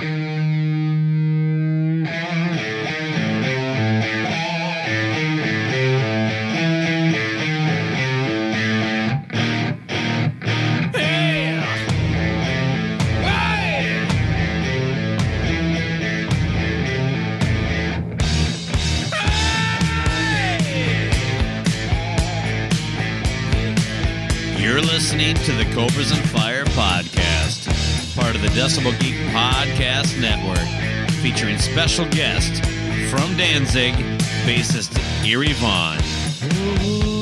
You're listening to the Cobras and Fire podcast, part of the Decibel Geek Podcast Network, featuring special guest from Danzig, bassist Eerie Von.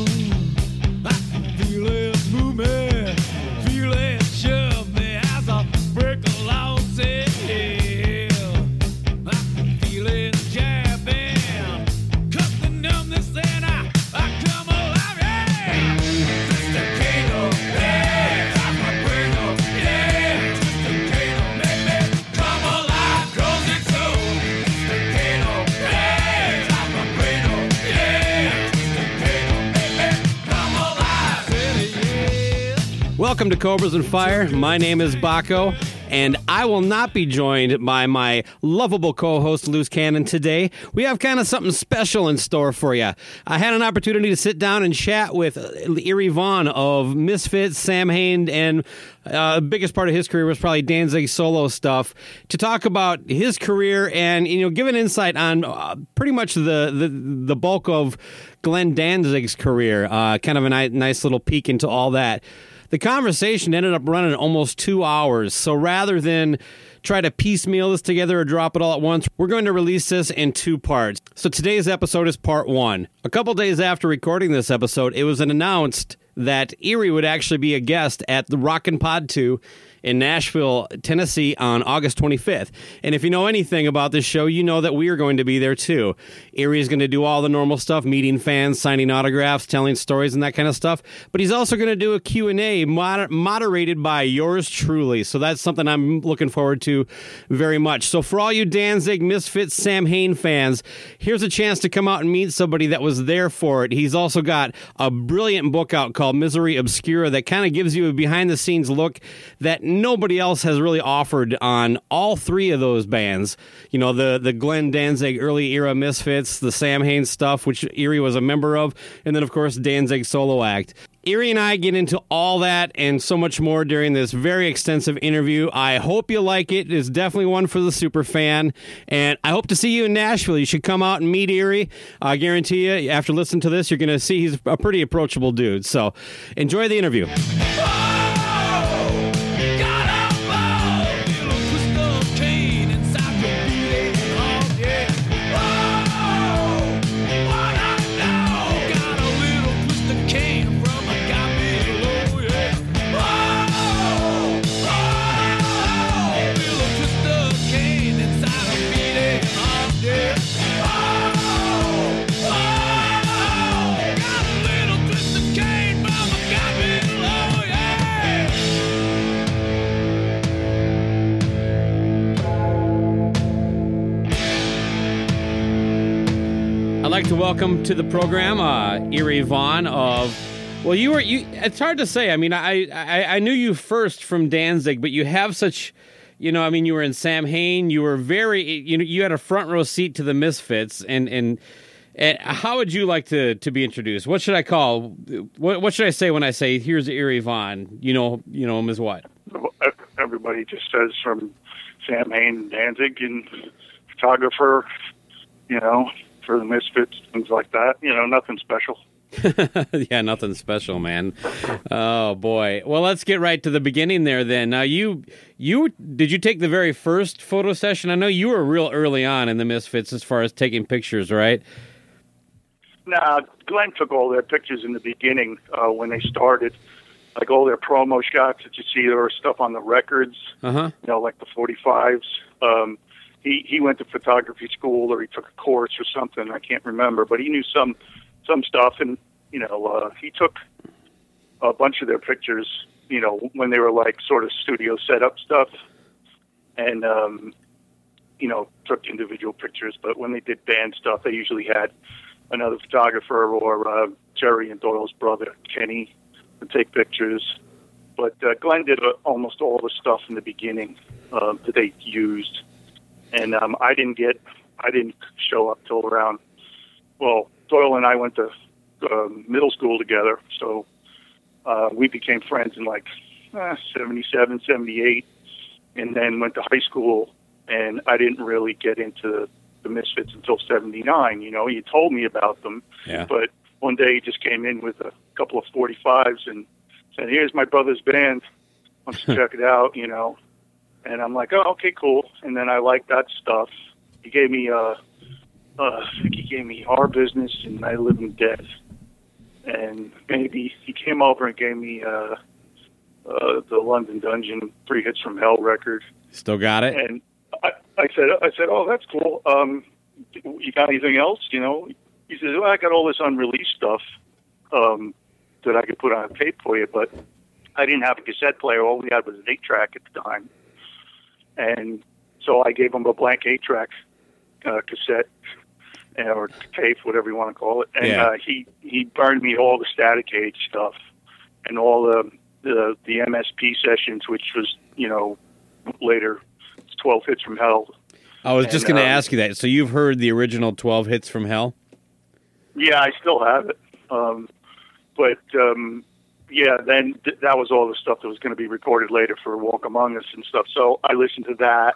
Welcome to Cobras and Fire. My name is Bakko, and I will not be joined by my lovable co host, Luce Cannon, today. We have kind of something special in store for you. I had an opportunity to sit down and chat with Eerie Von of Misfits, Samhain, and uh, the biggest part of his career was probably Danzig solo stuff to talk about his career and you know give an insight on uh, pretty much the, the the bulk of Glenn Danzig's career. Uh, kind of a ni- nice little peek into all that. The conversation ended up running almost two hours. So rather than try to piecemeal this together or drop it all at once, we're going to release this in two parts. So today's episode is part one. A couple days after recording this episode, it was announced that Eerie would actually be a guest at the Rockin' Pod 2 in Nashville, Tennessee on August 25th. And if you know anything about this show, you know that we are going to be there too. Eerie is going to do all the normal stuff, meeting fans, signing autographs, telling stories and that kind of stuff, but he's also going to do a Q&A moder- moderated by yours truly. So that's something I'm looking forward to very much. So for all you Danzig, Misfits, Samhain fans, here's a chance to come out and meet somebody that was there for it. He's also got a brilliant book out called Misery Obscura that kind of gives you a behind the scenes look that nobody else has really offered on all three of those bands. You know, the the Glenn Danzig early era Misfits, the Samhain stuff, which Eerie was a member of, and then of course Danzig solo act. Eerie and I get into all that and so much more during this very extensive interview. I hope you like it. It's definitely one for the super fan. And I hope to see you in Nashville. You should come out and meet Eerie. I guarantee you, after listening to this, you're going to see he's a pretty approachable dude. So enjoy the interview. Welcome to the program uh, Eerie Von of. Well, you were you. It's hard to say. I mean, I, I I knew you first from Danzig, but you have such, you know. I mean, you were in Samhain. You were very. You know, you had a front row seat to the Misfits, and and. And how would you like to, to be introduced? What should I call? What, what should I say when I say here's Eerie Von? You know, you know him as what? everybody just says from Samhain, Danzig, and photographer, you know, for the Misfits, things like that. You know, nothing special. yeah, nothing special, man. Oh boy. Well, let's get right to the beginning there. Then, now you you did you take the very first photo session? I know you were real early on in the Misfits as far as taking pictures, right? Now, Glenn took all their pictures in the beginning uh, when they started, like all their promo shots that you see. There were stuff on the records, Uh huh. you know, like the 45s. Um, he he went to photography school or he took a course or something. I can't remember, but he knew some some stuff, and you know, uh, he took a bunch of their pictures. You know, when they were like sort of studio setup stuff, and um, you know, took individual pictures. But when they did band stuff, they usually had another photographer or uh, Jerry and Doyle's brother Kenny to take pictures. But uh, Glenn did uh, almost all the stuff in the beginning uh, that they used, and um, I didn't get, I didn't show up till around. Well, Doyle and I went to uh, middle school together, so uh, we became friends in like uh, 77, 78, and then went to high school. And I didn't really get into the Misfits until 79. You know, he told me about them, Yeah. but one day he just came in with a couple of 45s and said, "Here's my brother's band. Why don't you check it out?" You know, and I'm like, "Oh, okay, cool." And then I like that stuff. He gave me, uh, uh, I think he gave me Horror Business and I Live in Death, and maybe he came over and gave me uh, uh, the London Dungeon Three Hits from Hell record. Still got it. And I, I said, I said, oh, that's cool. Um, you got anything else? You know, he says, well, I got all this unreleased stuff um, that I could put on tape for you, but I didn't have a cassette player. All we had was an eight track at the time, and so I gave him a blank eight track uh, cassette uh, or tape, whatever you want to call it, and Yeah. uh, he he burned me all the static age stuff and all the the the MSP sessions, which was you know later 12 hits from hell. I was just going to um, ask you that. So you've heard the original 12 hits from hell? Yeah, I still have it. Um, but um, yeah, then th- that was all the stuff that was going to be recorded later for Walk Among Us and stuff. So I listened to that,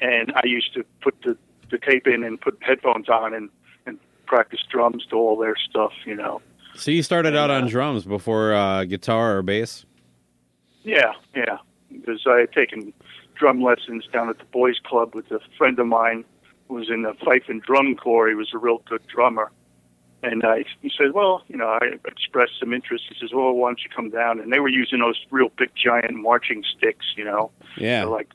and I used to put the, the tape in and put headphones on and, and practice drums to all their stuff, you know. So you started out on Yeah. drums before uh, guitar or bass? Yeah, yeah. Because I had taken drum lessons down at the boys' club with a friend of mine who was in the fife and drum corps. He was a real good drummer. And I, he said, well, you know, I expressed some interest. He says, well, why don't you come down? And they were using those real big, giant marching sticks, you know, Yeah. Like,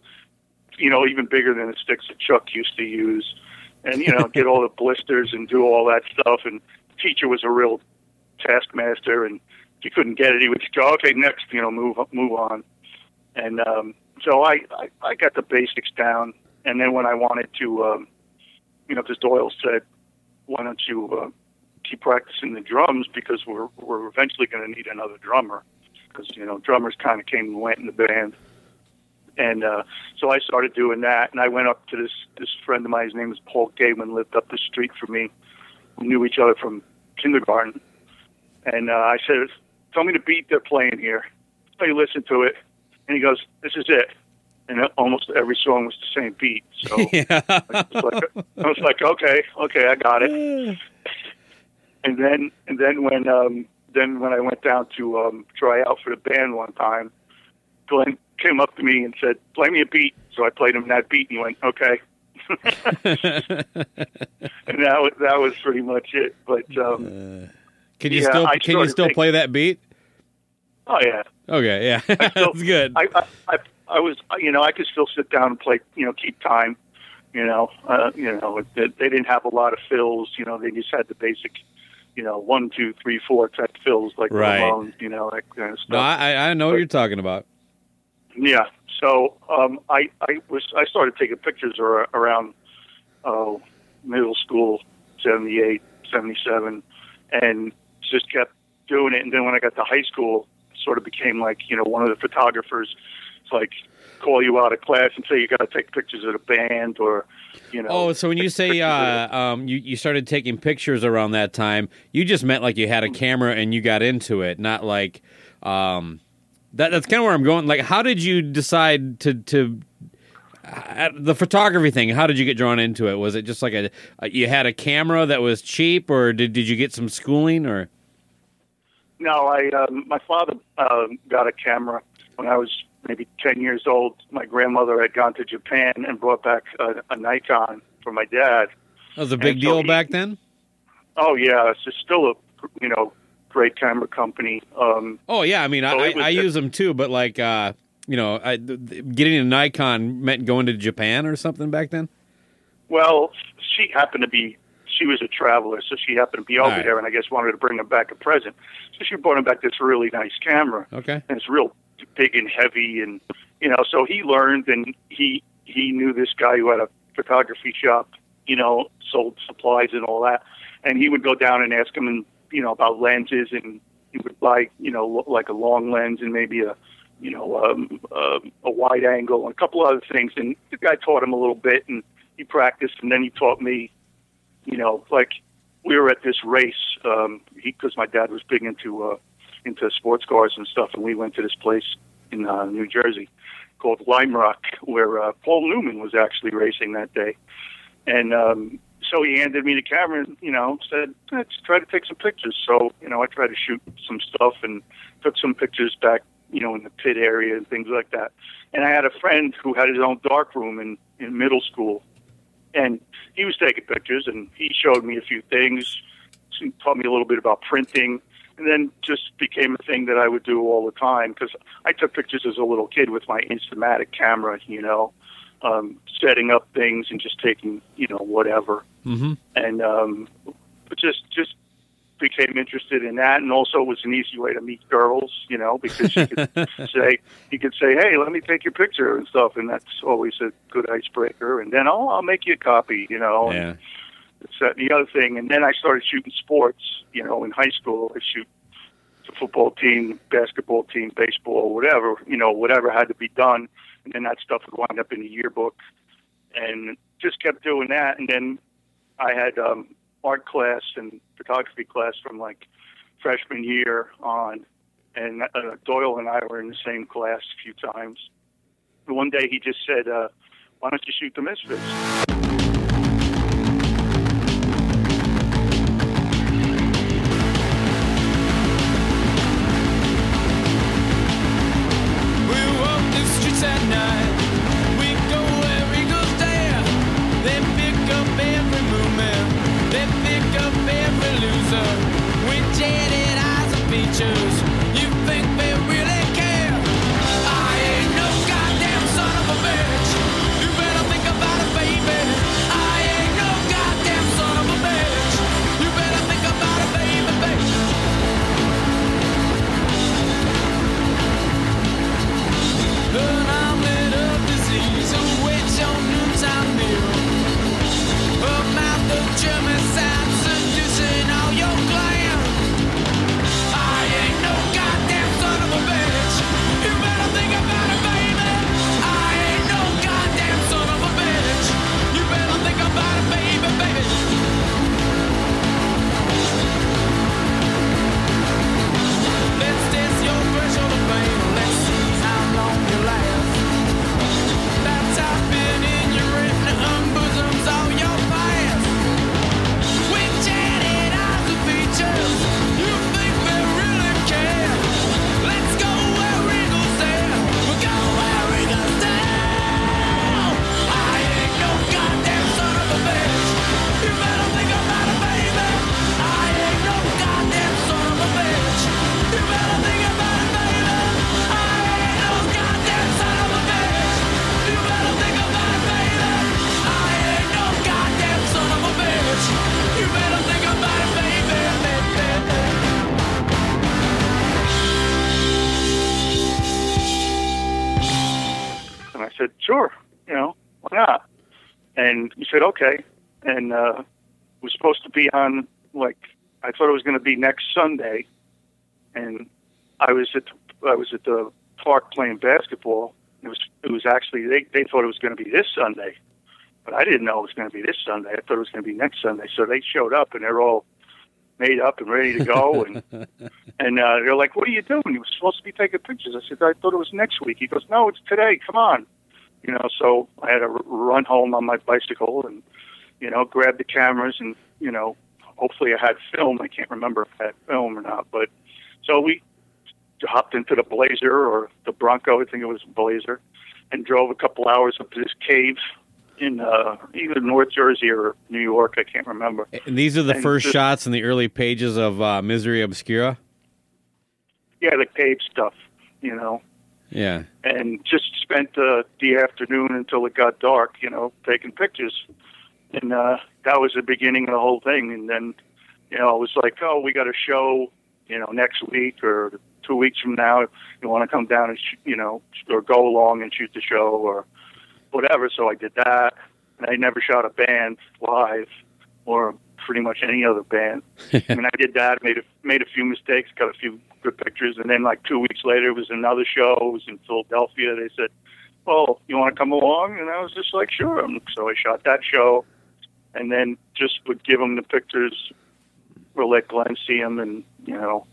you know, even bigger than the sticks that Chuck used to use. And, you know, get all the blisters and do all that stuff. And the teacher was a real taskmaster. And if you couldn't get it, he would just go, okay, next, you know, move, move on. And um, so I, I, I got the basics down. And then when I wanted to, um, you know, because Doyle said, why don't you uh, keep practicing the drums because we're, we're eventually going to need another drummer. Because, you know, drummers kind of came and went in the band. And uh, so I started doing that, and I went up to this this friend of mine. His name was Paul Gayman, lived up the street from me. We knew each other from kindergarten. And uh, I said, "Tell me the beat they're playing here." So he listened to it, and he goes, "This is it." And almost every song was the same beat. So yeah. I was like, I was like, "Okay, okay, I got it." And then and then when um, then when I went down to um, try out for the band one time, Glenn came up to me and said, "Play me a beat." So I played him that beat, and he went, "Okay." and that was that was pretty much it. But um, Can you Yeah, still I can you still play that beat? oh yeah, Okay, yeah. That's good. I, I I I was you know I could still sit down and play you know keep time. You know, uh, you know they didn't have a lot of fills. You know, they just had the basic, you know, one, two, three, four type fills like Right. Ramones, you know, that kind of stuff. no, I I know what you're talking about. Yeah. So um, I I was I started taking pictures ar- around uh, middle school, 78, 77, and just kept doing it. And then when I got to high school, sort of became like you know one of the photographers. It's like call you out of class and say you got to take pictures of the band or you know. Oh, so when you say uh, um, you you started taking pictures around that time, you just meant like you had a camera and you got into it, not like um, that. That's kind of where I'm going. Like, how did you decide to to uh, the photography thing? How did you get drawn into it? Was it just like a, a you had a camera that was cheap, or did did you get some schooling, or No, I um, my father um, got a camera when I was maybe ten years old. My grandmother had gone to Japan and brought back a, a Nikon for my dad. that was a big And so deal he- back then? Oh yeah, it's still a you know great camera company. Um, Oh yeah, I mean, I, So I, was I use them too, but like, uh, you know, I, getting a Nikon meant going to Japan or something back then. well, she happened to be. She was a traveler, so she happened to be over right. there, and I guess wanted to bring him back a present. So she brought him back this really nice camera. Okay. and it's real big and heavy and you know so he learned and he he knew this guy who had a photography shop you know sold supplies and all that. And he would go down and ask him and you know about lenses and he would buy you know like a long lens and maybe a you know um, um, a wide angle and a couple other things. And the guy taught him a little bit and he practiced and then he taught me you know like we were at this race um because my dad was big into uh into sports cars and stuff, and we went to this place in uh, New Jersey called Lime Rock, where uh, Paul Newman was actually racing that day. And um, so he handed me the camera, and you know, said, "Let's try to take some pictures." So you know, I tried to shoot some stuff and took some pictures back, you know, in the pit area and things like that. And I had a friend who had his own dark room in in middle school, and he was taking pictures, and he showed me a few things, taught me a little bit about printing then just became a thing that I would do all the time because I took pictures as a little kid with my Instamatic camera, you know, um, setting up things and just taking, you know, whatever. Mm-hmm. And um, but just just became interested in that, and also it was an easy way to meet girls, you know, because you could say you could say, "Hey, let me take your picture" and stuff, and that's always a good icebreaker. And then, "Oh, I'll make you a copy," you know. and And the other thing. And then I started shooting sports. You know, in high school, I shoot the football team, basketball team, baseball, whatever. You know, whatever had to be done. And then that stuff would wind up in the yearbook, and just kept doing that. And then I had um, art class and photography class from like freshman year on. And uh, Doyle and I were in the same class a few times. One day he just said, uh, "Why don't you shoot the Misfits?" Said, okay. And uh, was supposed to be on, like, I thought it was going to be next Sunday. And I was at I was at the park playing basketball. It was it was actually they they thought it was going to be this Sunday, but I didn't know it was going to be this Sunday. I thought it was going to be next Sunday. So they showed up and they're all made up and ready to go. And and uh, they're like, "What are you doing? You were supposed to be taking pictures." I said, "I thought it was next week." He goes, "No, it's today. Come on." You know, so I had to run home on my bicycle and you know grab the cameras and you know hopefully I had film. I can't remember if I had film or not, but so we hopped into the Blazer or the Bronco. I think it was a Blazer, and drove a couple hours up to this cave in uh, either North Jersey or New York. I can't remember. And these are the And first just- shots in the early pages of uh, Misery Obscura. yeah, the cave stuff, you know, Yeah. and just spent uh, the afternoon until it got dark, you know, taking pictures. And uh, that was the beginning of the whole thing. And then, you know, it was like, oh, we got a show, you know, next week or two weeks from now. You want to come down and, sh- you know, or go along and shoot the show or whatever. So I did that. And I never shot a band live or pretty much any other band. I mean, I did that, made a, made a few mistakes, got a few good pictures. And then, like, two weeks later, it was another show. It was in Philadelphia. They said, well, you want to come along? And I was just like, sure. So I shot that show and then just would give them the pictures or let Glenn see them, and you know,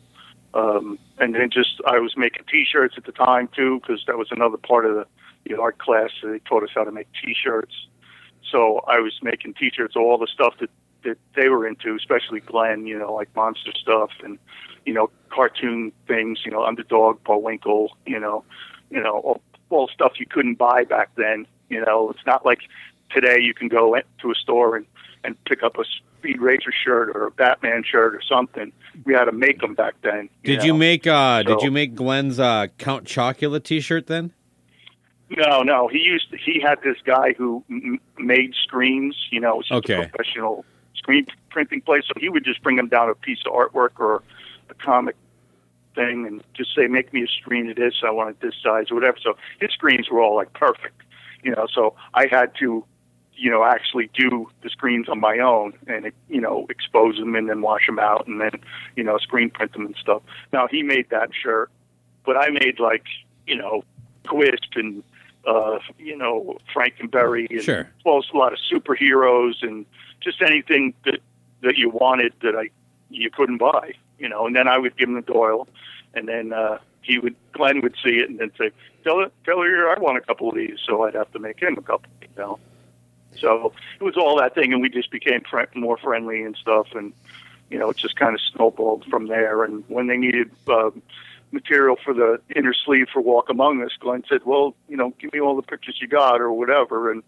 um, and then just I was making T-shirts at the time too, because that was another part of the, the art class. They taught us how to make T-shirts, so I was making T-shirts, all the stuff that that they were into, especially Glenn, you know, like monster stuff and you know, cartoon things, you know, Underdog, Bullwinkle, you know, you know, all, all stuff you couldn't buy back then. You know, it's not like today you can go to a store and and pick up a Speed Racer shirt or a Batman shirt or something. We had to make them back then. Did know? you make uh did you make Glenn's uh Count Chocula t-shirt then? No, no. He used. He had this guy who m- made screens. You know, was Okay. professional screen printing place. So he would just bring them down a piece of artwork or a comic thing, and just say, "Make me a screen of this. I want it this size or whatever." So his screens were all like perfect. You know, so I had to, you know, actually do the screens on my own and you know expose them and then wash them out and then you know screen print them and stuff. Now he made that shirt, but I made like you know Quisp and uh, you know Frankenberry and Sure. well, a lot of superheroes and just anything that that you wanted that I you couldn't buy, you know. And then I would give him the Doyle, and then uh, he would Glenn would see it and then say, "Tell her, tell her I want a couple of these." So I'd have to make him a couple, you know. So it was all that thing, and we just became fri more friendly and stuff, and you know, it just kind of snowballed from there. And when they needed uh, material for the inner sleeve for Walk Among Us, Glenn said, "Well, you know, give me all the pictures you got or whatever," and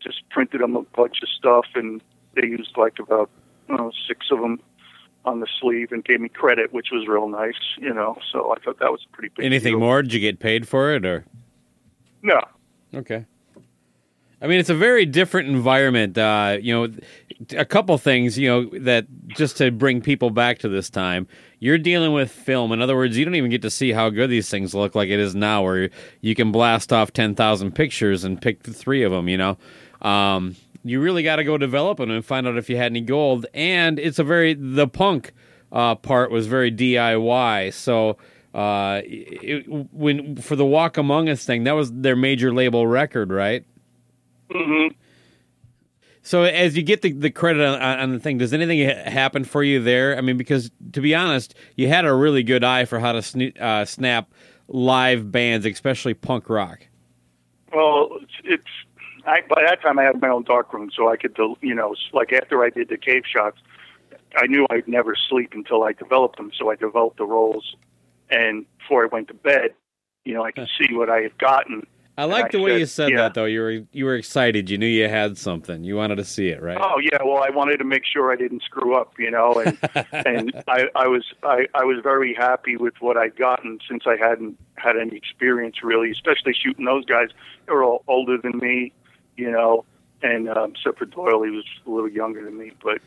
just printed them a bunch of stuff, and they used like about don't know, six of them on the sleeve and gave me credit, which was real nice, you know. So I thought that was a pretty big. Anything deal. more? Did you get paid for it or No, Okay. I mean, it's a very different environment. Uh, you know, a couple things. You know that just to bring people back to this time, you're dealing with film. In other words, you don't even get to see how good these things look like it is now, where you can blast off ten thousand pictures and pick the three of them. You know, um, you really got to go develop them and find out if you had any gold. And it's a very the punk uh, part was very DIY. So uh, it, when for the Walk Among Us thing, that was their major label record, right? Mm-hmm. So as you get the, the credit on, on the thing, does anything happen for you there? I mean, because to be honest, you had a really good eye for how to sne- uh, snap live bands, especially punk rock. Well, it's I, by that time I had my own dark room, so I could, you know, like after I did the cave shots, I knew I'd never sleep until I developed them. So I developed the roles, and before I went to bed, you know, I could see what I had gotten. I like the I way said, you said yeah. that, though. You were you were excited. You knew you had something. You wanted to see it, right? Oh yeah, well I wanted to make sure I didn't screw up, you know, and and I, I was I, I was very happy with what I'd gotten since I hadn't had any experience really, especially shooting those guys. They were all older than me, you know, and um, except for Doyle, he was a little younger than me, but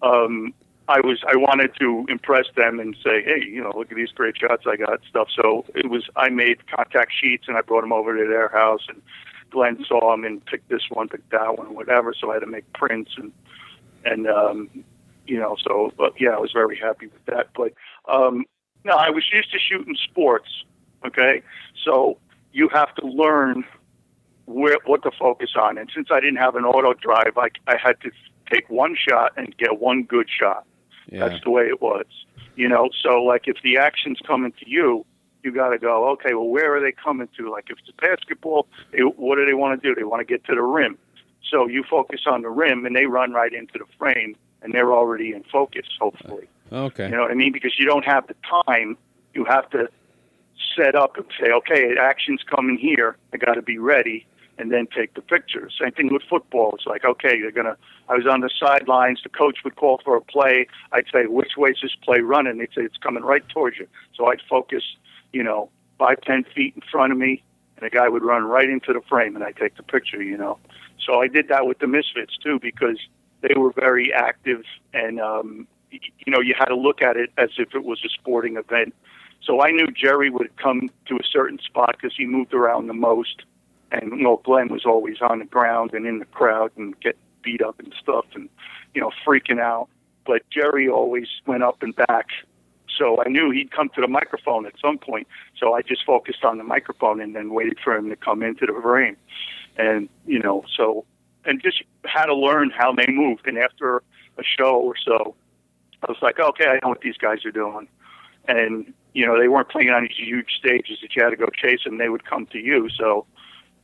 um, I was I wanted to impress them and say, hey, you know, look at these great shots I got, stuff. So it was I made contact sheets and I brought them over to their house and Glenn saw them and picked this one, picked that one, whatever. So I had to make prints and and um, you know, so but yeah, I was very happy with that. But um, no, I was used to shooting sports. Okay, so you have to learn where what to focus on. And since I didn't have an auto drive, I I had to take one shot and get one good shot. yeah. That's the way it was. You know, so like if the action's coming to you, you got to go, okay, well, where are they coming to? Like if it's basketball, they, what do they want to do? They want to get to the rim. So you focus on the rim and they run right into the frame and they're already in focus, hopefully. Okay. You know what I mean? Because you don't have the time. You have to set up and say, okay, action's coming here. I got to be ready. and then take the picture. Same thing with football. It's like, okay, you're gonna. I was on the sidelines. The coach would call for a play. I'd say, which way's this play running? They'd say it's coming right towards you. So I'd focus, you know, five ten feet in front of me, and the guy would run right into the frame, and I would take the picture. You know, so I did that with the Misfits too because they were very active, and um, you know, you had to look at it as if it was a sporting event. So I knew Jerry would come to a certain spot because he moved around the most, and you know, Glenn was always on the ground and in the crowd and get beat up and stuff, and you know, freaking out. But Jerry always went up and back, so I knew he'd come to the microphone at some point. So I just focused on the microphone and then waited for him to come into the frame, and you know, so and just had to learn how they moved. And after a show or so, I was like, okay, I know what these guys are doing. And, you know, they weren't playing on these huge stages that you had to go chase them. They would come to you. So,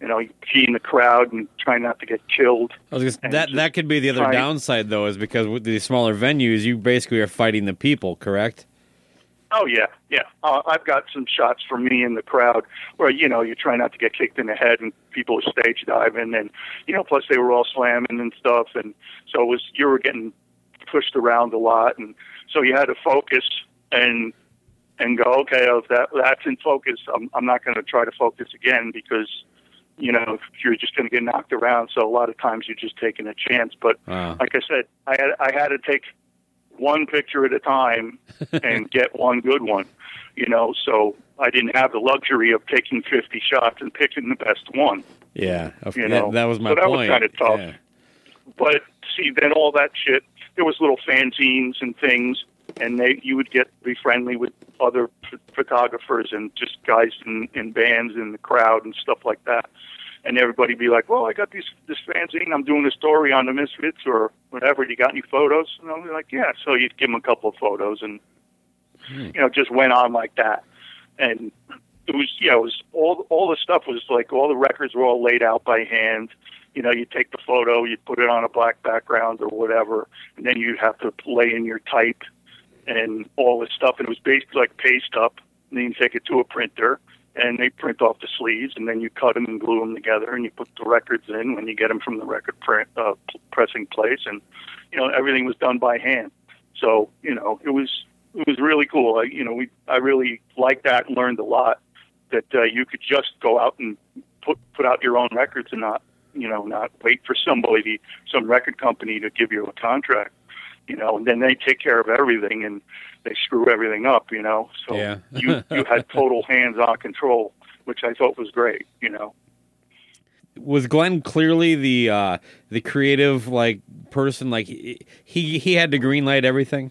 you know, key in the crowd and try not to get killed. I was gonna, that that could be the other try- downside though, is because with the smaller venues, you basically are fighting the people, correct? Oh yeah, yeah. Uh, I've got some shots from me in the crowd where you know you try not to get kicked in the head and people are stage diving and you know plus they were all slamming and stuff and so it was you were getting pushed around a lot and so you had to focus and and go okay if that that's in focus I'm I'm not going to try to focus again because you know you're just going to get knocked around so a lot of times you're just taking a chance but Wow. like I said I had I had to take one picture at a time and get one good one. You know, so I didn't have the luxury of taking 50 shots and picking the best one. Yeah, You that, know, that was my so that was kinda tough. Yeah. But see, then all that shit, there was little fanzines and things, and they you would get be friendly with other ph- photographers and just guys in, in bands in the crowd and stuff like that. And everybody be like, "Well, I got these this fanzine. I'm doing a story on the Misfits or whatever. You got any photos?" And I'll be like, "Yeah." So you'd give them a couple of photos, and hmm. you know, just went on like that. And it was, yeah, it was all all the stuff was like all the records were all laid out by hand. You know, you take the photo, you put it on a black background or whatever, and then you'd have to lay in your type and all this stuff. And it was basically like paste up. And then you take it to a printer, and they print off the sleeves, and then you cut them and glue them together, and you put the records in when you get them from the record print uh, pressing place, and you know everything was done by hand. So you know it was it was really cool. I, you know, we I really liked that and learned a lot. That uh, you could just go out and put put out your own records and not you know not wait for somebody some record company to give you a contract. You know, and then they take care of everything and they screw everything up. You know, so Yeah. you you had total hands-on control, which I thought was great. You know. was Glenn clearly the uh, the creative like person? Like he he he had to green light everything.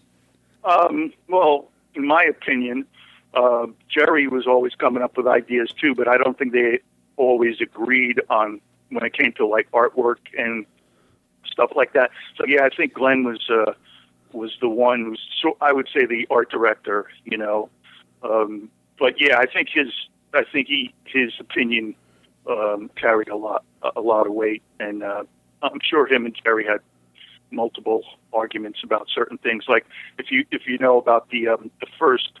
Um, well, in my opinion, uh, Jerry was always coming up with ideas too, but I don't think they always agreed on when it came to like artwork and stuff like that. So yeah, I think Glenn was uh, was the one who's so I would say the art director, you know. Um, but yeah, I think his I think he his opinion um, carried a lot a lot of weight, and uh, I'm sure him and Jerry had multiple arguments about certain things. Like if you if you know about the um, the first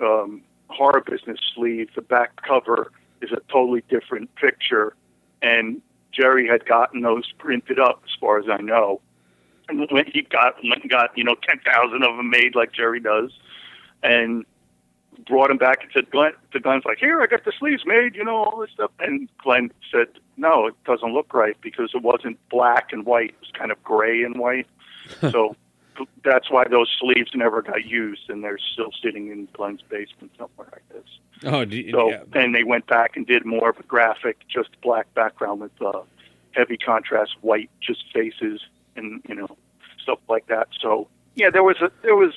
um, horror business sleeve, the back cover is a totally different picture, and Jerry had gotten those printed up, as far as I know. And when he got went and got you know ten thousand of them made like Jerry does, and brought him back and said, Glenn, to Glenn's like, here, I got the sleeves made, you know, all this stuff. And Glenn said, no, it doesn't look right because it wasn't black and white. It was kind of gray and white. so that's why those sleeves never got used and they're still sitting in Glenn's basement somewhere like this. Oh, do you- So yeah. then they went back and did more of a graphic, just black background with uh, heavy contrast, white, just faces and, you know, stuff like that. So yeah, there was a, there was,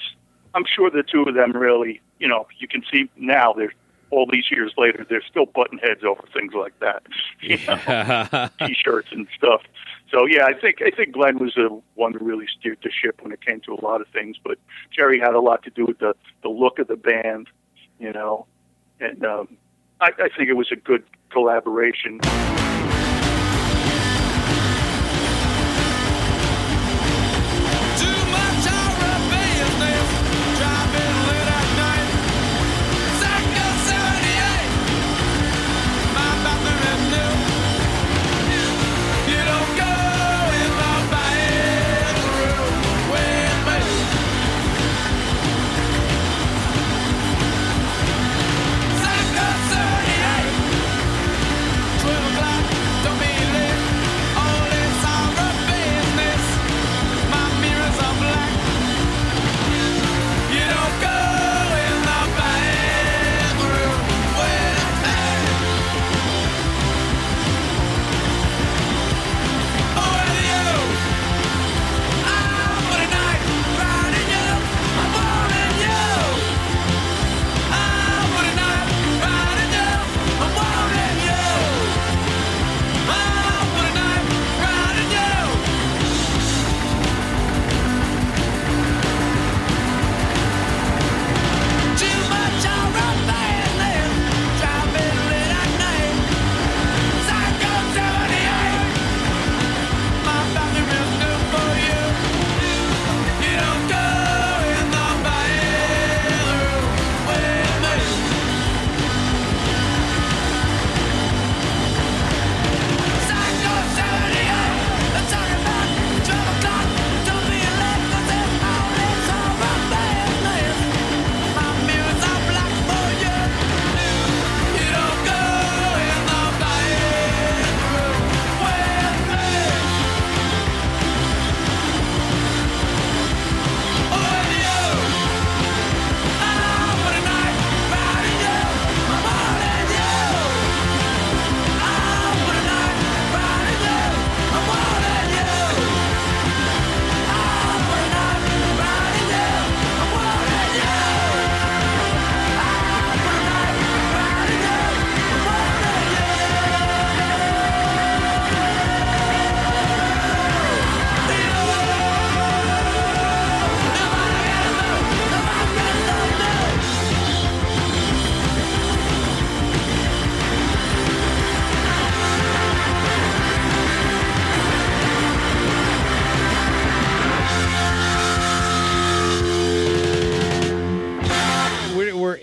I'm sure the two of them really, you know, you can see now they're all these years later, they're still button heads over things like that, you know, t-shirts and stuff. So yeah, I think I think Glenn was the one who really steered the ship when it came to a lot of things. But Jerry had a lot to do with the the look of the band, you know, and um, I, I think it was a good collaboration.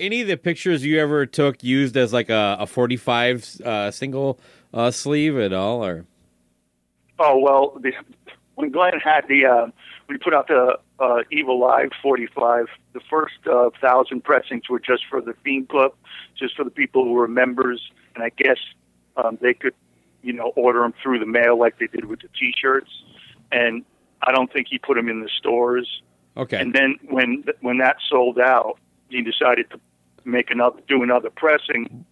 Any of the pictures you ever took used as like a, a 45 uh, single uh, sleeve at all? Or Oh well, the, when Glenn had the uh, we put out the uh, Evil Live 45. The first uh, thousand pressings were just for the Fiend Club, just for the people who were members, and I guess um, they could, you know, order them through the mail like they did with the T-shirts. And I don't think he put them in the stores. okay, And then when when that sold out, he decided to make another, do another pressing,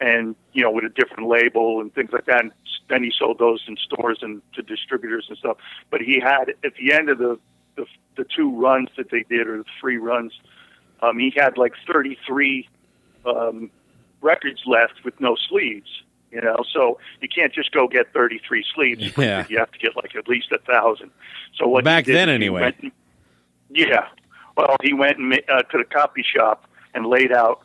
and you know with a different label and things like that. And then he sold those in stores and to distributors and stuff. But he had at the end of the the, the two runs that they did or the three runs, um, he had like 33 um, records left with no sleeves. You know, so you can't just go get 33 sleeves. Yeah. You have to get like at least a thousand. So what Back did then, anyway. went yeah. Well, he went and, uh, to the copy shop and laid out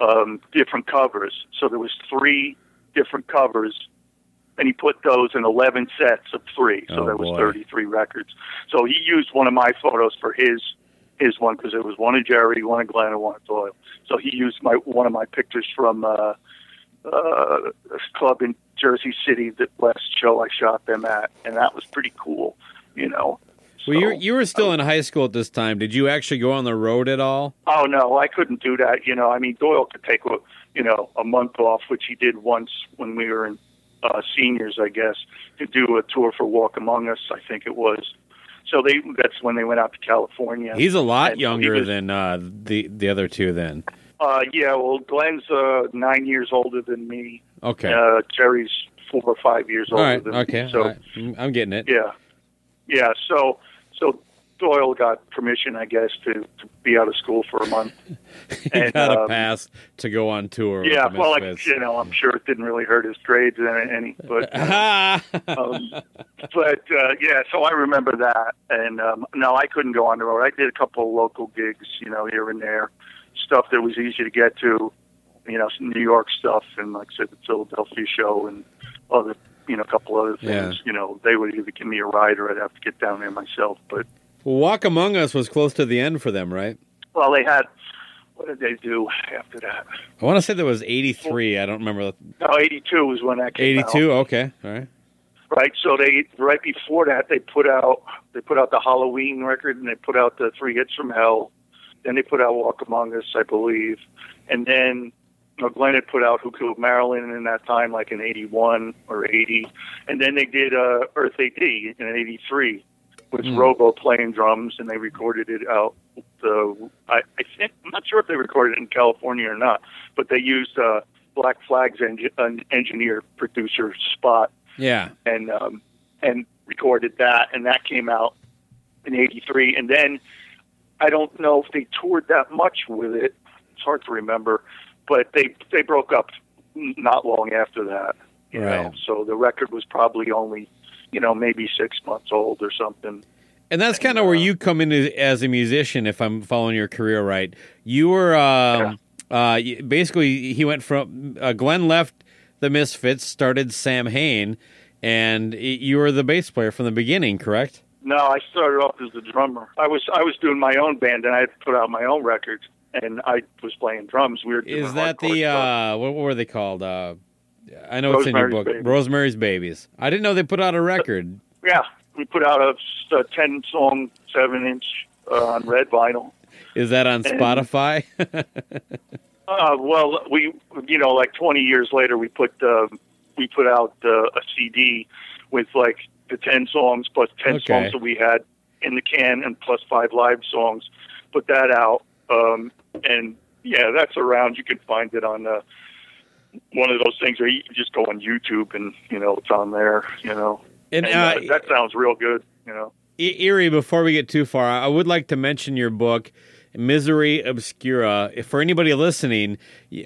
um, different covers. So there was three different covers, and he put those in 11 sets of three. So Oh, there was boy. 33 records. So he used one of my photos for his his one because it was one of Jerry, one of Glenn, and one of Doyle. So he used my one of my pictures from uh, uh, club in Jersey City, the last show I shot them at, and that was pretty cool. You know. Well, you So- you were still in high school at this time. Did you actually go on the road at all? Oh no, I couldn't do that. You know, I mean, Doyle could take a you know a month off, which he did once when we were in uh, seniors, I guess, to do a tour for Walk Among Us. I think it was. So they that's when they went out to California. He's a lot And younger was- than uh, the the other two. Then Uh, yeah, well, Glenn's uh, nine years older than me. okay, Uh, Jerry's four or five years all older right, than okay, me. So right. I'm getting it. yeah, yeah. So so Doyle got permission, I guess, to, to be out of school for a month. he and, got a um, pass to go on tour. Yeah, well, like, you know, I'm sure it didn't really hurt his grades any, any but um, but uh, yeah. So I remember that, and um, no, I couldn't go on the road. I did a couple of local gigs, you know, here and there, stuff that was easy to get to, you know, some New York stuff, and like I said, the Philadelphia show and other, you know, a couple other things. Yeah. You know, they would either give me a ride or I'd have to get down there myself. But Well, Walk Among Us was close to the end for them, right? well, they had. What did they do after that? I want to say there was 83. I don't remember. No, '82 was when that came out. 82. Okay, all right. right? So they right before that they put out they put out the Halloween record and they put out the Three Hits from Hell. Then they put out Walk Among Us, I believe, and then know, Glenn had put out Who Killed Marilyn in that time, like in '81 or '80, and then they did uh, Earth AD in '83 with Hmm. Robo playing drums, and they recorded it out. The I, I think I'm not sure if they recorded it in California or not, but they used uh, Black Flag's an engineer producer spot Yeah. and um, and recorded that, and that came out in '83. And then I don't know if they toured that much with it. It's hard to remember, but they they broke up not long after that. You know, so the record was probably only you know maybe six months old or something. And that's kind of where you come in as a musician, if I'm following your career right. You were um, uh, basically he went from uh, Glenn left the Misfits, started Samhain, and you were the bass player from the beginning, correct? No, I started off as the drummer. I was I was doing my own band, and I had put out my own records, and I was playing drums. We were doing Is that the uh, what were they called? Uh, I know it's in your book. Rosemary's Babies. I didn't know they put out a record. Yeah, we put out a, a ten song, seven inch uh, on red vinyl. Is that on And- Spotify? Uh, well, we you know like twenty years later, we put uh, we put out uh, a CD with like the ten songs plus ten Okay. songs that we had in the can and plus five live songs. Put that out, um, and yeah, that's around. You can find it on uh, one of those things, or you can just go on YouTube and you know it's on there. You know, and and, uh, uh, that sounds real good. You know. E- Eerie, before we get too far, I would like to mention your book, Misery Obscura. If For anybody listening,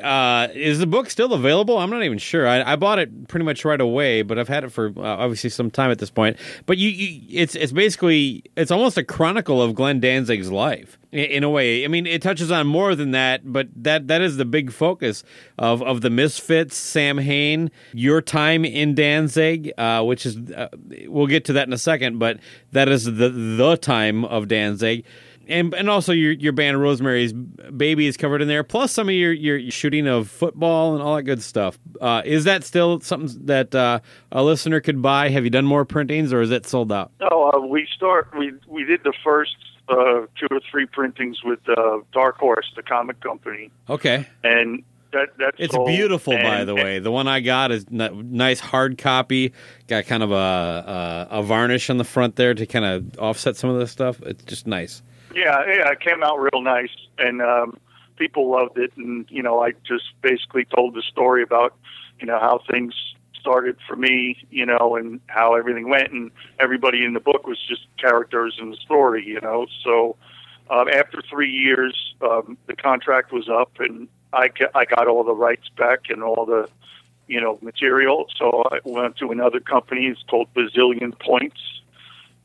uh, is the book still available? I'm not even sure. I, I bought it pretty much right away, but I've had it for uh, obviously some time at this point. But you, you, it's it's basically it's almost a chronicle of Glenn Danzig's life in, a way. I mean, it touches on more than that, but that that is the big focus of of the Misfits, Samhain, your time in Danzig, uh, which is uh, we'll get to that in a second, but that is the the time of Danzig. and and also your your band Rosemary's Baby is covered in there. Plus some of your your shooting of football and all that good stuff. Uh, is that still something that uh, a listener could buy? Have you done more printings, or is it sold out? No, uh, we start. We we did the first uh, two or three printings with uh, Dark Horse, the comic company, Okay, and that that's it's sold, beautiful, by and- the way. The one I got is n- nice hard copy. Got kind of a, a a varnish on the front there to kind of offset some of this stuff. It's just nice. Yeah, yeah, it came out real nice, and um, people loved it. And you know, I just basically told the story about you know how things started for me, you know, and how everything went, and everybody in the book was just characters in the story, you know. So um, after three years, um, the contract was up, and I ca- I got all the rights back and all the you know material. So I went to another company. It's called Bazillion Points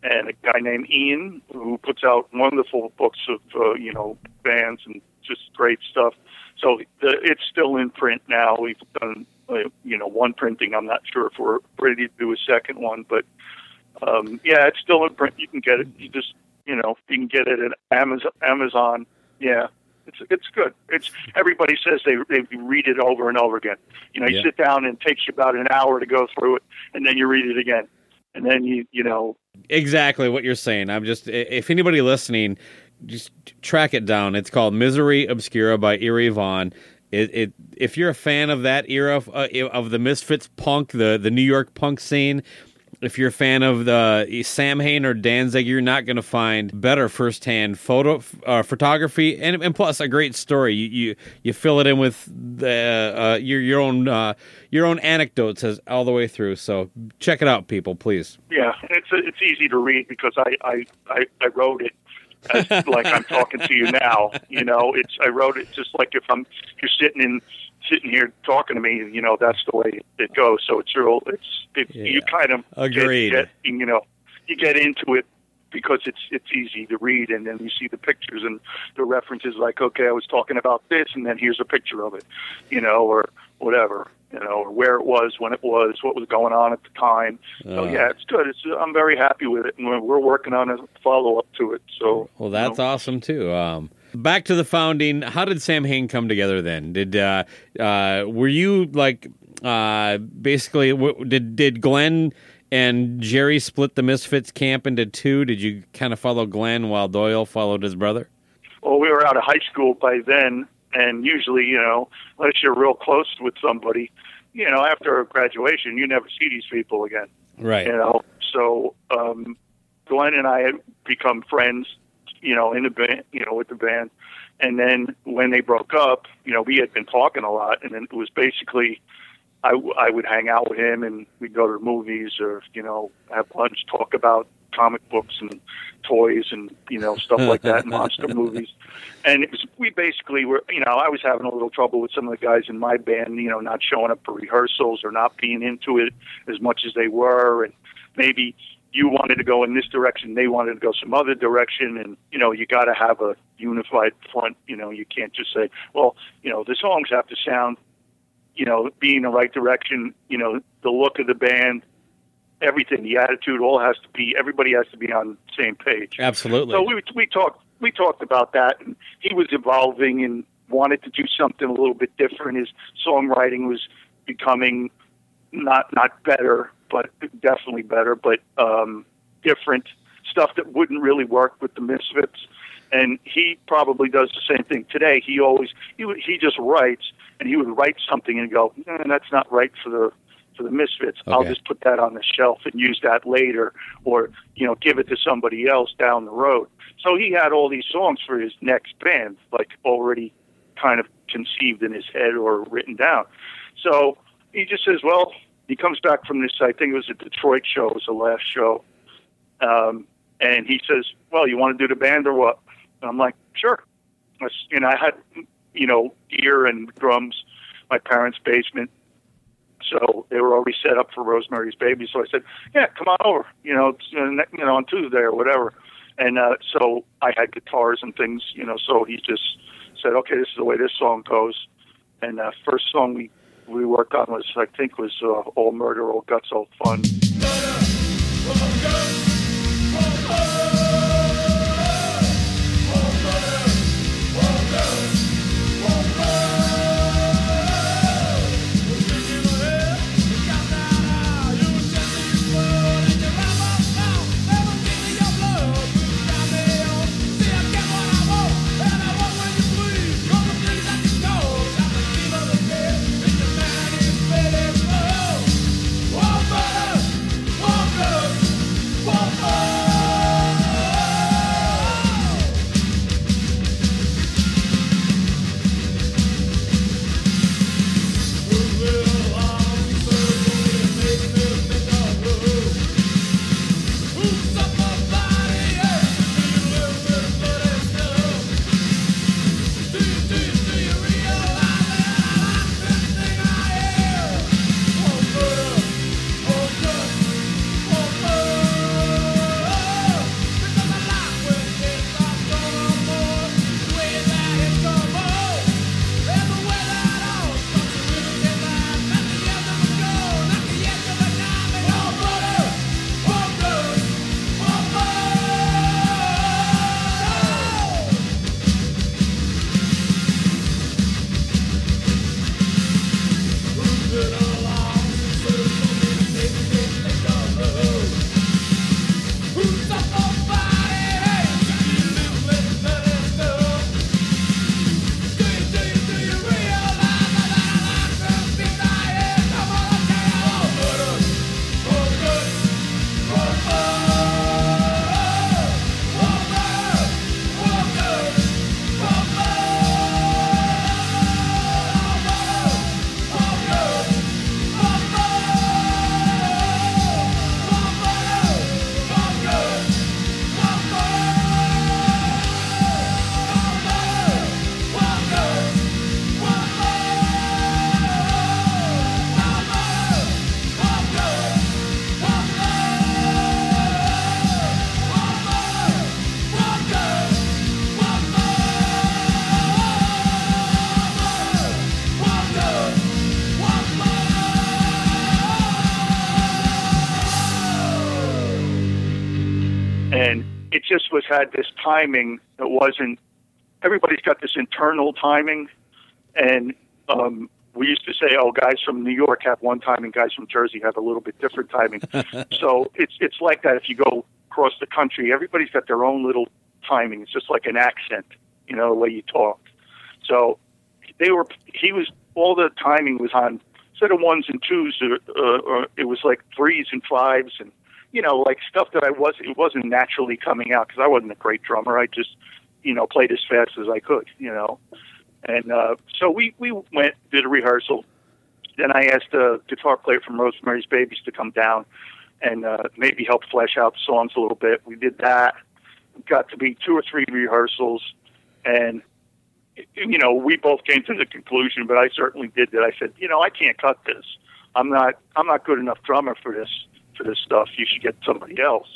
and a guy named Ian who puts out wonderful books of uh, you know bands and just great stuff. So the, it's still in print now. We've done you know one printing. I'm not sure if we're ready to do a second one, but um, yeah, it's still in print. You can get it. You just you know you can get it at Amazon. Amazon. Yeah. It's it's good. It's everybody says they they read it over and over again. You know, you Yeah. sit down and it takes you about an hour to go through it, and then you read it again, and then you you know Exactly what you're saying. I'm just if anybody listening, just track it down. It's called Misery Obscura by Eerie Von. It, it if you're a fan of that era of, uh, of the Misfits punk, the the New York punk scene. If you're a fan of the Samhain or Danzig, you're not going to find better firsthand photo uh, photography and, and plus a great story. You you, you fill it in with the uh, your your own uh, your own anecdotes as all the way through. So check it out, people, please. Yeah, it's it's easy to read because I I I, I wrote it as, like I'm talking to you now. You know, it's I wrote it just like if I'm you're sitting in sitting here talking to me. You know, that's the way it goes. So it's real. It's it, Yeah. you kind of Agreed. Get, get, you know, you get into it because it's it's easy to read, and then you see the pictures and the references. Like, okay, I was talking about this, and then here's a picture of it. You know, or whatever. You know, or where it was, when it was, what was going on at the time. So Uh. yeah, it's good. It's I'm very happy with it, and we're, we're working on a follow up to it. So Well, you that's know. awesome too. Um, back to the founding. How did Samhain come together? Then did uh, uh, were you like uh, basically w- did did Glenn and Jerry split the Misfits camp into two? Did you kind of follow Glenn while Doyle followed his brother? Well, we were out of high school by then, and usually, you know, unless you're real close with somebody, you know, after graduation, you never see these people again. Right. You know, so um, Glenn and I had become friends, you know, in the band, you know, with the band. And then when they broke up, you know, we had been talking a lot, and then it was basically I, I would hang out with him, and we'd go to the movies or you know have lunch, talk about comic books and toys and you know stuff like that, monster movies. And it was we basically were you know I was having a little trouble with some of the guys in my band, you know, not showing up for rehearsals or not being into it as much as they were, and maybe you wanted to go in this direction, they wanted to go some other direction, and you know you got to have a unified front. You know, you can't just say, well, you know, the songs have to sound, you know, be in the right direction. You know, the look of the band, everything, the attitude, all has to be. Everybody has to be on the same page. Absolutely. So we we talked we talked about that, and he was evolving and wanted to do something a little bit different. His songwriting was becoming not not better, but definitely better, but um, different stuff that wouldn't really work with the Misfits. And he probably does the same thing today. He always he he just writes, and he would write something and go, eh, "That's not right for the for the Misfits. I'll just put that on the shelf and use that later, or you know, give it to somebody else down the road." So he had all these songs for his next band, like already kind of conceived in his head or written down. So he just says, "Well." He comes back from this. I think it was a Detroit show. It was the last show, um, and he says, "Well, you want to do the band or what?" And I'm like, "Sure." And I had, you know, gear and drums, my parents' basement, so they were already set up for Rosemary's Baby. So I said, "Yeah, come on over." You know, you know, on Tuesday or whatever. And uh, so I had guitars and things, you know. So he just said, "Okay, this is the way this song goes." And uh, first song we we worked on was, I think, was uh, "All Murder, All Guts, All Fun." Oh, had this timing that wasn't. Everybody's got this internal timing, and um, we used to say, "Oh, guys from New York have one timing, guys from Jersey have a little bit different timing." so it's it's like that if you go across the country. Everybody's got their own little timing. It's just like an accent, you know, the way you talk. So they were. He was all the timing was on instead of ones and twos, or, uh, or it was like threes and fives, and you know, like stuff that I was. It wasn't naturally coming out because I wasn't a great drummer. I just, you know, played as fast as I could, you know. And uh, so we we went did a rehearsal. Then I asked a guitar player from Rosemary's Babies to come down and uh, maybe help flesh out the songs a little bit. We did that. Got to be two or three rehearsals, and you know we both came to the conclusion. But I certainly did that. I said, you know, I can't cut this. I'm not. I'm not good enough drummer for this for this stuff. You should get somebody else.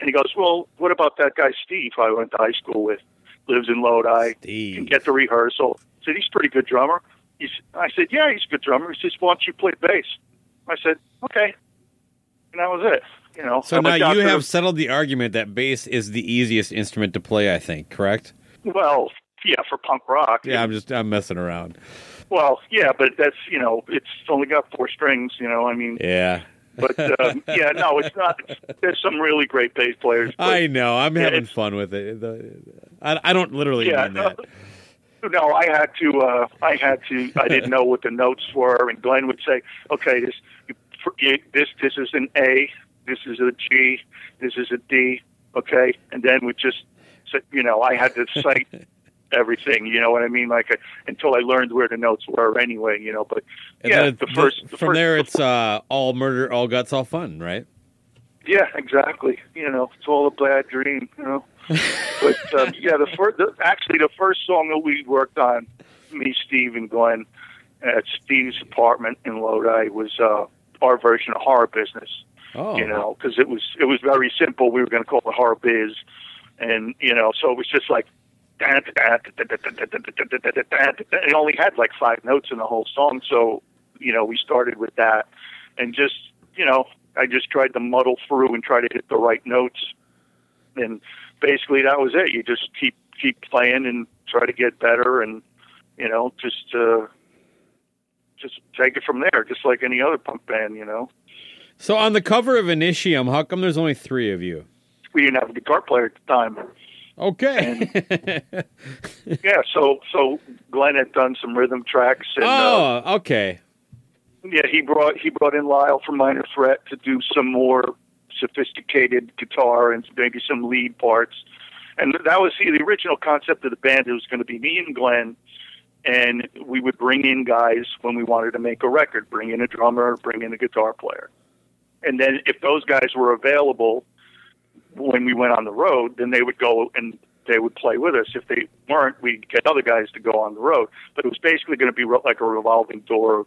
And he goes, well, what about that guy Steve who I went to high school with? Lives in Lodi. Steve. Can get the rehearsal. I said he's a pretty good drummer. He's, I said, yeah, he's a good drummer. He says, why don't you play bass? I said, okay. And that was it. You know. So now you have settled the argument that bass is the easiest instrument to play. I think, correct? well, yeah, for punk rock. Yeah, I'm just I'm messing around. Well, yeah, but that's you know, it's only got four strings. You know, I mean, Yeah, but um, yeah, no, it's not. There's some really great bass players. But, I know. I'm Yeah, having fun with it. The- I, I don't literally yeah, mean that. no, I had to. uh I had to. I didn't know what the notes were, and Glenn would say, "Okay, this, you- this, this is an A. This is a G. This is a D. Okay," and then we just, you know, I had to cite everything. You know what I mean? Like uh, until I learned where the notes were, anyway. You know, but And yeah, then the first. the from first- there, it's uh, all murder, all guts, all fun, right? Yeah, exactly. You know, it's all a bad dream. You know, but um, yeah, the first, the, actually, the first song that we worked on, me, Steve, and Glenn, at Steve's apartment in Lodi, was uh, our version of Horror Business. Oh, You know, because it was it was very simple. We were going to call it Horror Biz, and you know, so it was just like. It only had like five notes in the whole song, so you know we started with that, and just you know I just tried to muddle through and try to hit the right notes, and basically that was it. You just keep keep playing and try to get better, and you know just uh, just take it from there, just like any other punk band. You know, So on the cover of Initium, how come there's only three of you? we didn't have a guitar player at the time. Okay. Yeah, so so Glenn had done some rhythm tracks, and uh, oh, okay. yeah, he brought he brought in Lyle from Minor Threat to do some more sophisticated guitar and maybe some lead parts. And that was see, the original concept of the band. It was going to be me and Glenn, and we would bring in guys when we wanted to make a record. Bring in a drummer, bring in a guitar player, and then if those guys were available, when we went on the road, then they would go and they would play with us. If they weren't, we'd get other guys to go on the road. But it was basically going to be re- like a revolving door of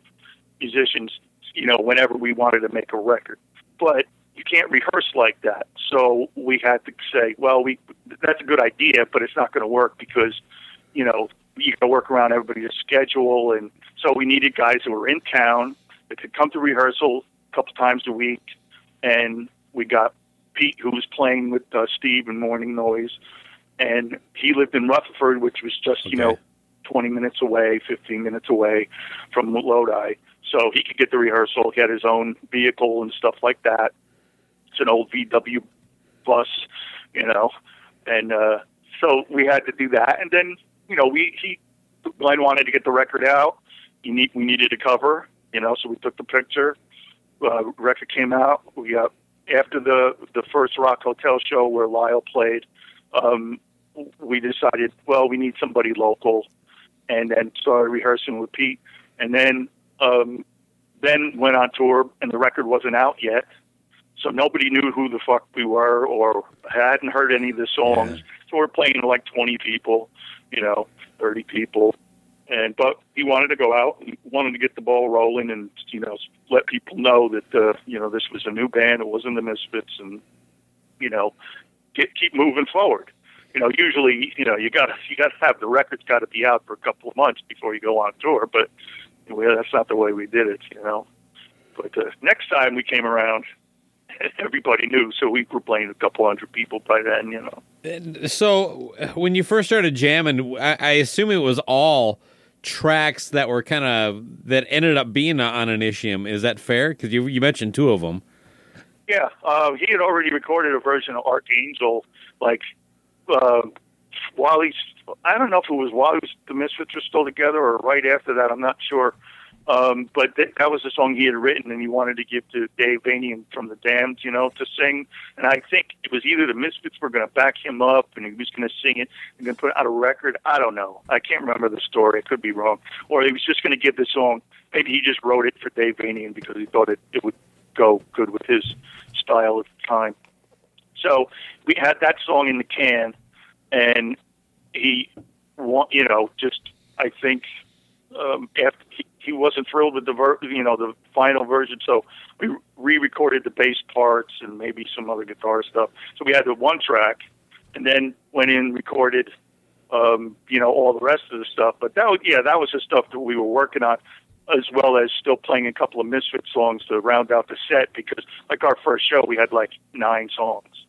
musicians, you know, whenever we wanted to make a record. But you can't rehearse like that. So we had to say, well, we that's a good idea, but it's not going to work because, you know, you got to work around everybody's schedule, and so we needed guys who were in town that could come to rehearsal a couple times a week, and we got Pete who was playing with uh, Steve in Mourning Noise, and he lived in Rutherford, which was just you know 20 minutes away, 15 minutes away from Lodi. So he could get the rehearsal. He had his own vehicle and stuff like that. It's an old VW bus, you know, and uh, so we had to do that. And then, you know, we he Glenn wanted to get the record out. You need we needed a cover, you know, so we took the picture. Uh, record came out. We got after the the first Rock Hotel show where Lyle played. Um, we decided, well, we need somebody local, and then started rehearsing with Pete, and then um, then went on tour, and the record wasn't out yet, so nobody knew who the fuck we were or hadn't heard any of the songs. So we're playing to like twenty people, you know, thirty people, and but he wanted to go out, he wanted to get the ball rolling, and you know, let people know that uh, you know this was a new band, it wasn't the Misfits, and you know, get keep moving forward. You know, usually, you know, you got to you got to have the records got to be out for a couple of months before you go on tour, but well, that's not the way we did it, you know. But uh, next time we came around, everybody knew, so we were playing a couple hundred people by then, you know. And So when you first started jamming, I, I assume it was all tracks that were kind of that ended up being on Initium. Is that fair? Because you you mentioned two of them. Yeah, uh, he had already recorded a version of Archangel, like uh, while he's. I don't know if it was while he was, the Misfits were still together or right after that. I'm not sure. Um, but th- that was a song he had written, and he wanted to give to Dave Vanian from the Damned, you know, to sing. And I think it was either the Misfits were going to back him up, and he was going to sing it and to put out a record. I don't know. I can't remember the story. I could be wrong. Or he was just going to give the song. Maybe he just wrote it for Dave Vanian because he thought it, it would go good with his style at the time. So we had that song in the can, and he, you know, just I think um, after he, he wasn't thrilled with the ver- you know the final version, so we re-recorded the bass parts and maybe some other guitar stuff. So we had the one track, and then went in recorded, um, you know, all the rest of the stuff. But that was, yeah, that was the stuff that we were working on, as well as still playing a couple of Misfit songs to round out the set because, like our first show, we had like nine songs,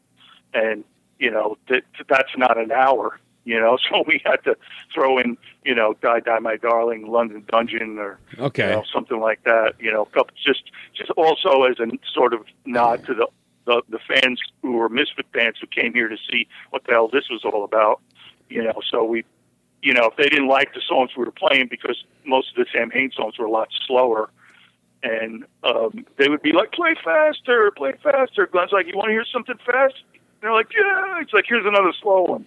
and you know that that's not an hour. You know, so we had to throw in, you know, "Die Die My Darling," "London Dungeon," or Okay. you know, something like that. You know, couple, just just also as a sort of nod to the, the the fans who were Misfit fans who came here to see what the hell this was all about. You know, so we, you know, if they didn't like the songs we were playing because most of the Samhain songs were a lot slower, and um, they would be like, "Play faster, play faster." Glenn's like, "You want to hear something fast?" And they're like, "Yeah." It's like, "Here's another slow one."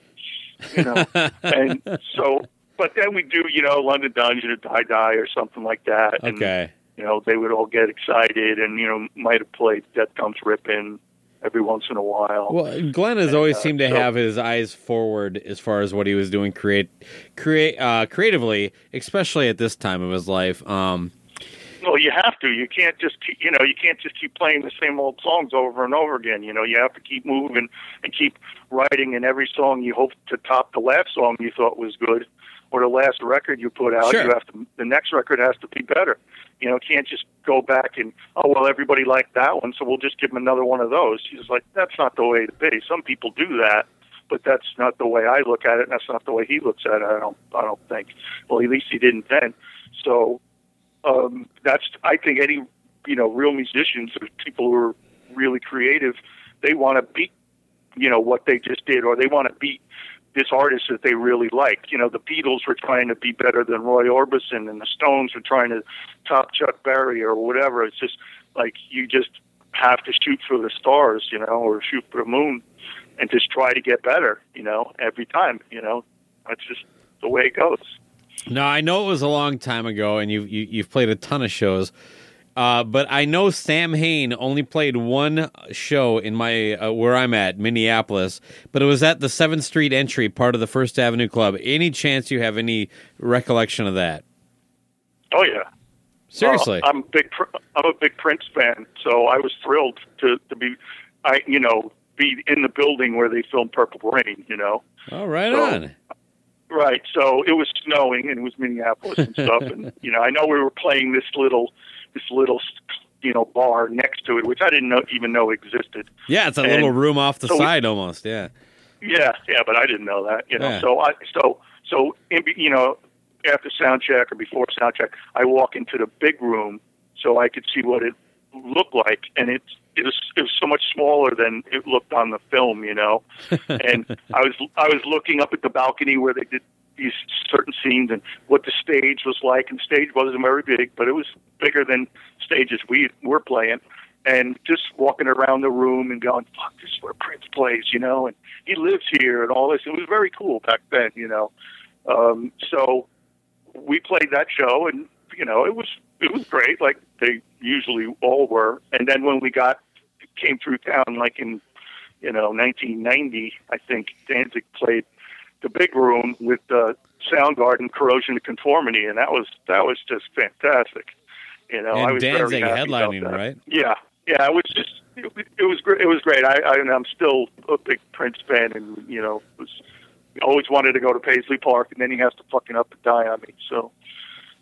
You know, and so. But then we do, you know, London Dungeon or Die Die or something like that. And, Okay. you know, they would all get excited and, you know, might have played Death Comes Ripping every once in a while. Well, Glenn has always uh, seemed to so- have his eyes forward as far as what he was doing create, create, uh, creatively, especially at this time of his life. Um, Well, you have to. You can't just keep, you know, you can't just keep playing the same old songs over and over again. You know, you have to keep moving and keep writing. And every song you hope to top the last song you thought was good, or the last record you put out. Sure. You have to. The next record has to be better. You know, can't just go back and oh well, everybody liked that one, so we'll just give them another one of those. He's like, that's not the way to be. Some people do that, but that's not the way I look at it. And that's not the way he looks at it. I don't. I don't think. Well, at least he didn't then. So um, that's I think any you know real musicians or people who are really creative, they want to beat you know what they just did, or they want to beat this artist that they really like. You know, the Beatles were trying to be better than Roy Orbison, and the Stones were trying to top Chuck Berry or whatever. It's just like you just have to shoot for the stars, you know, or shoot for the moon, and just try to get better. You know, every time. You know, that's just the way it goes. Now I know it was a long time ago, and you've you, you've played a ton of shows. Uh, but I know Samhain only played one show in my uh, where I'm at, Minneapolis. But it was at the Seventh Street Entry, part of the First Avenue Club. Any chance you have any recollection of that? Oh yeah. Seriously, Uh, I'm a big I'm a big Prince fan, so I was thrilled to to be, I you know, be in the building where they filmed Purple Rain. You know, oh, right so- on. Right? So it was snowing and it was Minneapolis and stuff, and you know, I know we were playing this little this little you know bar next to it, which I didn't know, even know existed. Yeah, it's a and little room off the so we- side almost. Yeah. Yeah, yeah, but I didn't know that, you know. Yeah. So I so so in, you know after sound check or before sound check, I walk into the big room so I could see what it looked like, and it it was it was so much smaller than it looked on the film, you know. and I was I was looking up at the balcony where they did these certain scenes and what the stage was like, and the stage wasn't very big, but it was bigger than stages we were playing. And just walking around the room and going, "Fuck, this is where Prince plays," you know, and he lives here and all this. It was very cool back then, you know. Um, so we played that show, and you know, it was it was great, like they usually all were. And then when we got came through town, like in you know 1990, I think Danzig played the big room with uh, Soundgarden, Corrosion of Conformity, and that was that was just fantastic. You know, I was Danzig very headlining, right? Yeah, yeah, it was just it, it was great. It was great. I, I I'm still a big Prince fan, and you know, was always wanted to go to Paisley Park, and then he has to fucking up and die on me. So,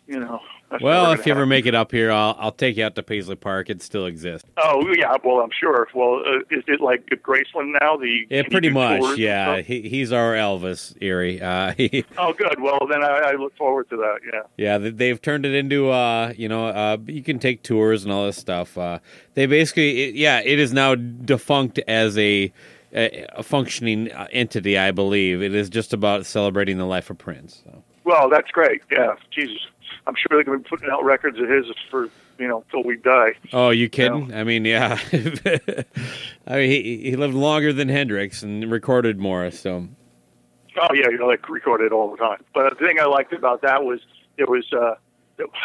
you know. Well, if you gonna ever make it up here, I'll I'll take you out to Paisley Park. It still exists. Oh yeah, well I'm sure. Well, uh, is it like Graceland now? The Yeah, pretty much. Yeah, he, he's our Elvis, Eerie. Uh, he, Oh, good. Well, then I, I look forward to that. Yeah. yeah, they- they've turned it into uh, you know, uh, you can take tours and all this stuff. Uh, they basically, it, yeah, it is now defunct as a a, a functioning uh, entity. I believe it is just about celebrating the life of Prince. So. Well, that's great. Yeah. Jesus, I'm sure they're going to be putting out records of his for you know till we die. Oh, you kidding? I mean, yeah. I mean, he he lived longer than Hendrix and recorded more. So Oh yeah, you know, like recorded all the time. But the thing I liked about that was it was uh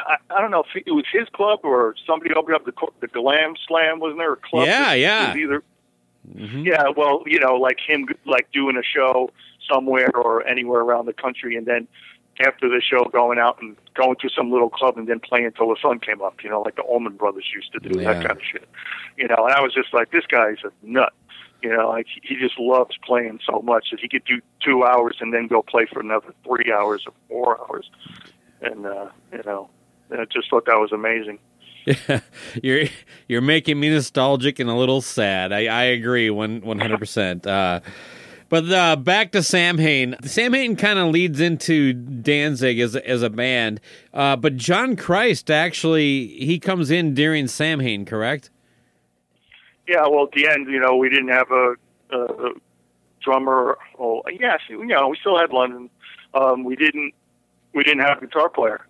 I, I don't know if it was his club or somebody opened up the the Glam Slam. Wasn't there a club? Yeah, yeah. Either Mhm. yeah, well, you know, like him like doing a show somewhere or anywhere around the country, and then after the show going out and going to some little club and then playing until the sun came up. You know, like the Allman Brothers used to do Yeah. that kind of shit. You know, and I was just like, this guy's a nut. You know, like he just loves playing so much that he could do two hours and then go play for another three hours or four hours. And uh, you know, I just thought that was amazing. Yeah, you're you're making me nostalgic and a little sad. I, I agree one one hundred percent. But uh, back to Samhain. Sam Hain kind of leads into Danzig as as a band, uh, but John Christ actually he comes in during Samhain, correct? Yeah, well, at the end, you know, we didn't have a, a drummer. Oh, yes, you know, we still had London. Um, we didn't. We didn't have a guitar player.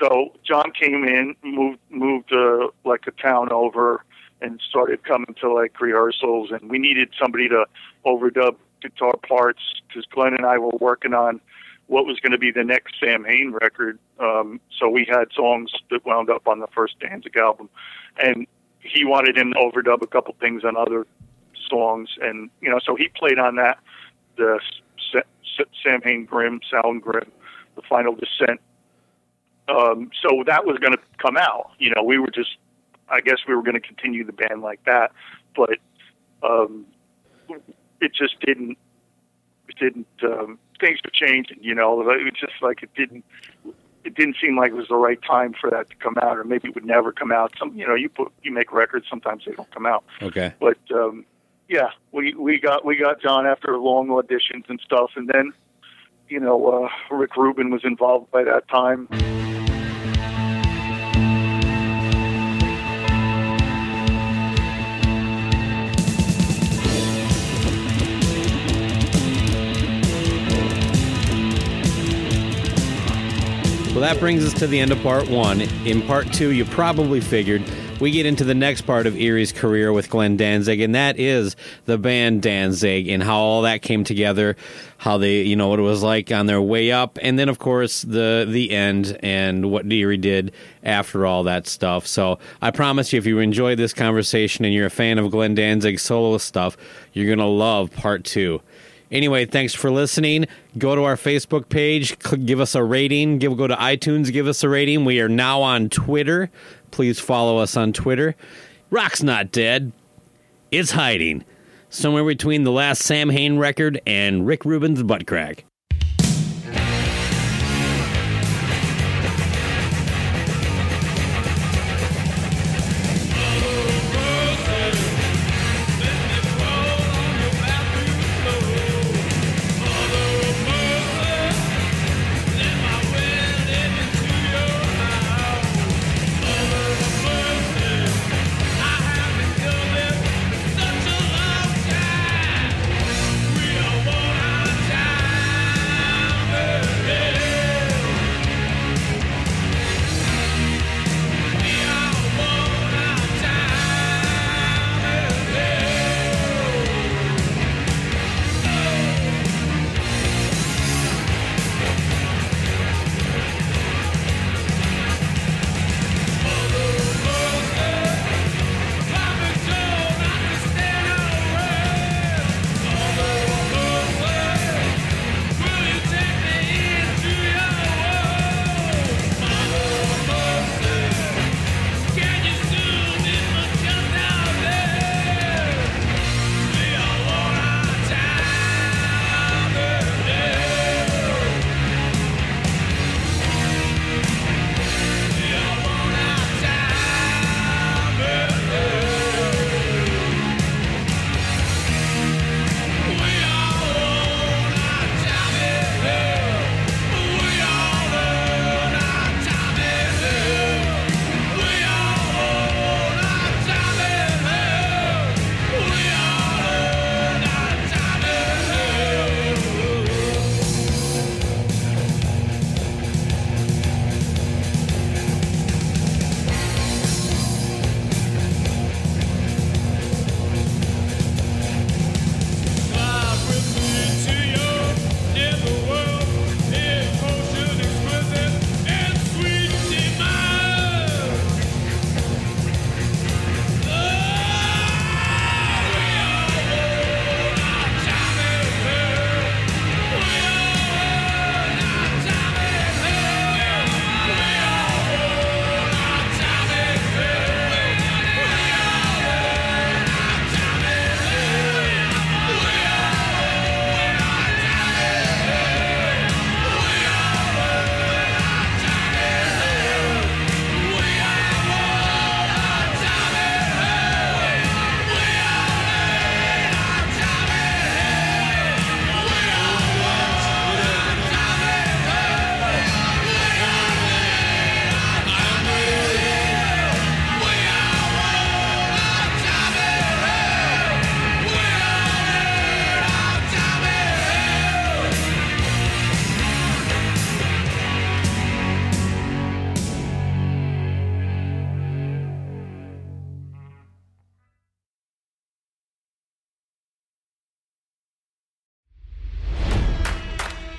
So John came in, moved moved uh, like a town over, and started coming to like rehearsals. And we needed somebody to overdub guitar parts because Glenn and I were working on what was going to be the next Samhain record. Um, so we had songs that wound up on the first Danzig album, and he wanted him to overdub a couple things on other songs, and you know, so he played on that. The Samhain Grim, Sound Grim, the Final Descent. Um, so that was going to come out. You know, we were just, I guess, we were going to continue the band like that, but um, it just didn't. It didn't. Um, things were changing. You know, it was just like it didn't it didn't seem like it was the right time for that to come out, or maybe it would never come out. Some, you know, you put you make records, sometimes they don't come out. Okay. But um, yeah, we we got we got John after long auditions and stuff, and then you know uh, Rick Rubin was involved by that time. Well, that brings us to the end of part one. In part two, you probably figured we get into the next part of Eerie's career with Glenn Danzig, and that is the band Danzig and how all that came together, how they, you know, what it was like on their way up, and then of course the the end and what Eerie did after all that stuff. So I promise you, if you enjoy this conversation and you're a fan of Glenn Danzig's solo stuff, you're gonna love part two. Anyway, thanks for listening. Go to our Facebook page, cl- give us a rating. Give go to iTunes, give us a rating. We are now on Twitter. Please follow us on Twitter. Rock's not dead. It's hiding somewhere between the last Samhain record and Rick Rubin's butt crack.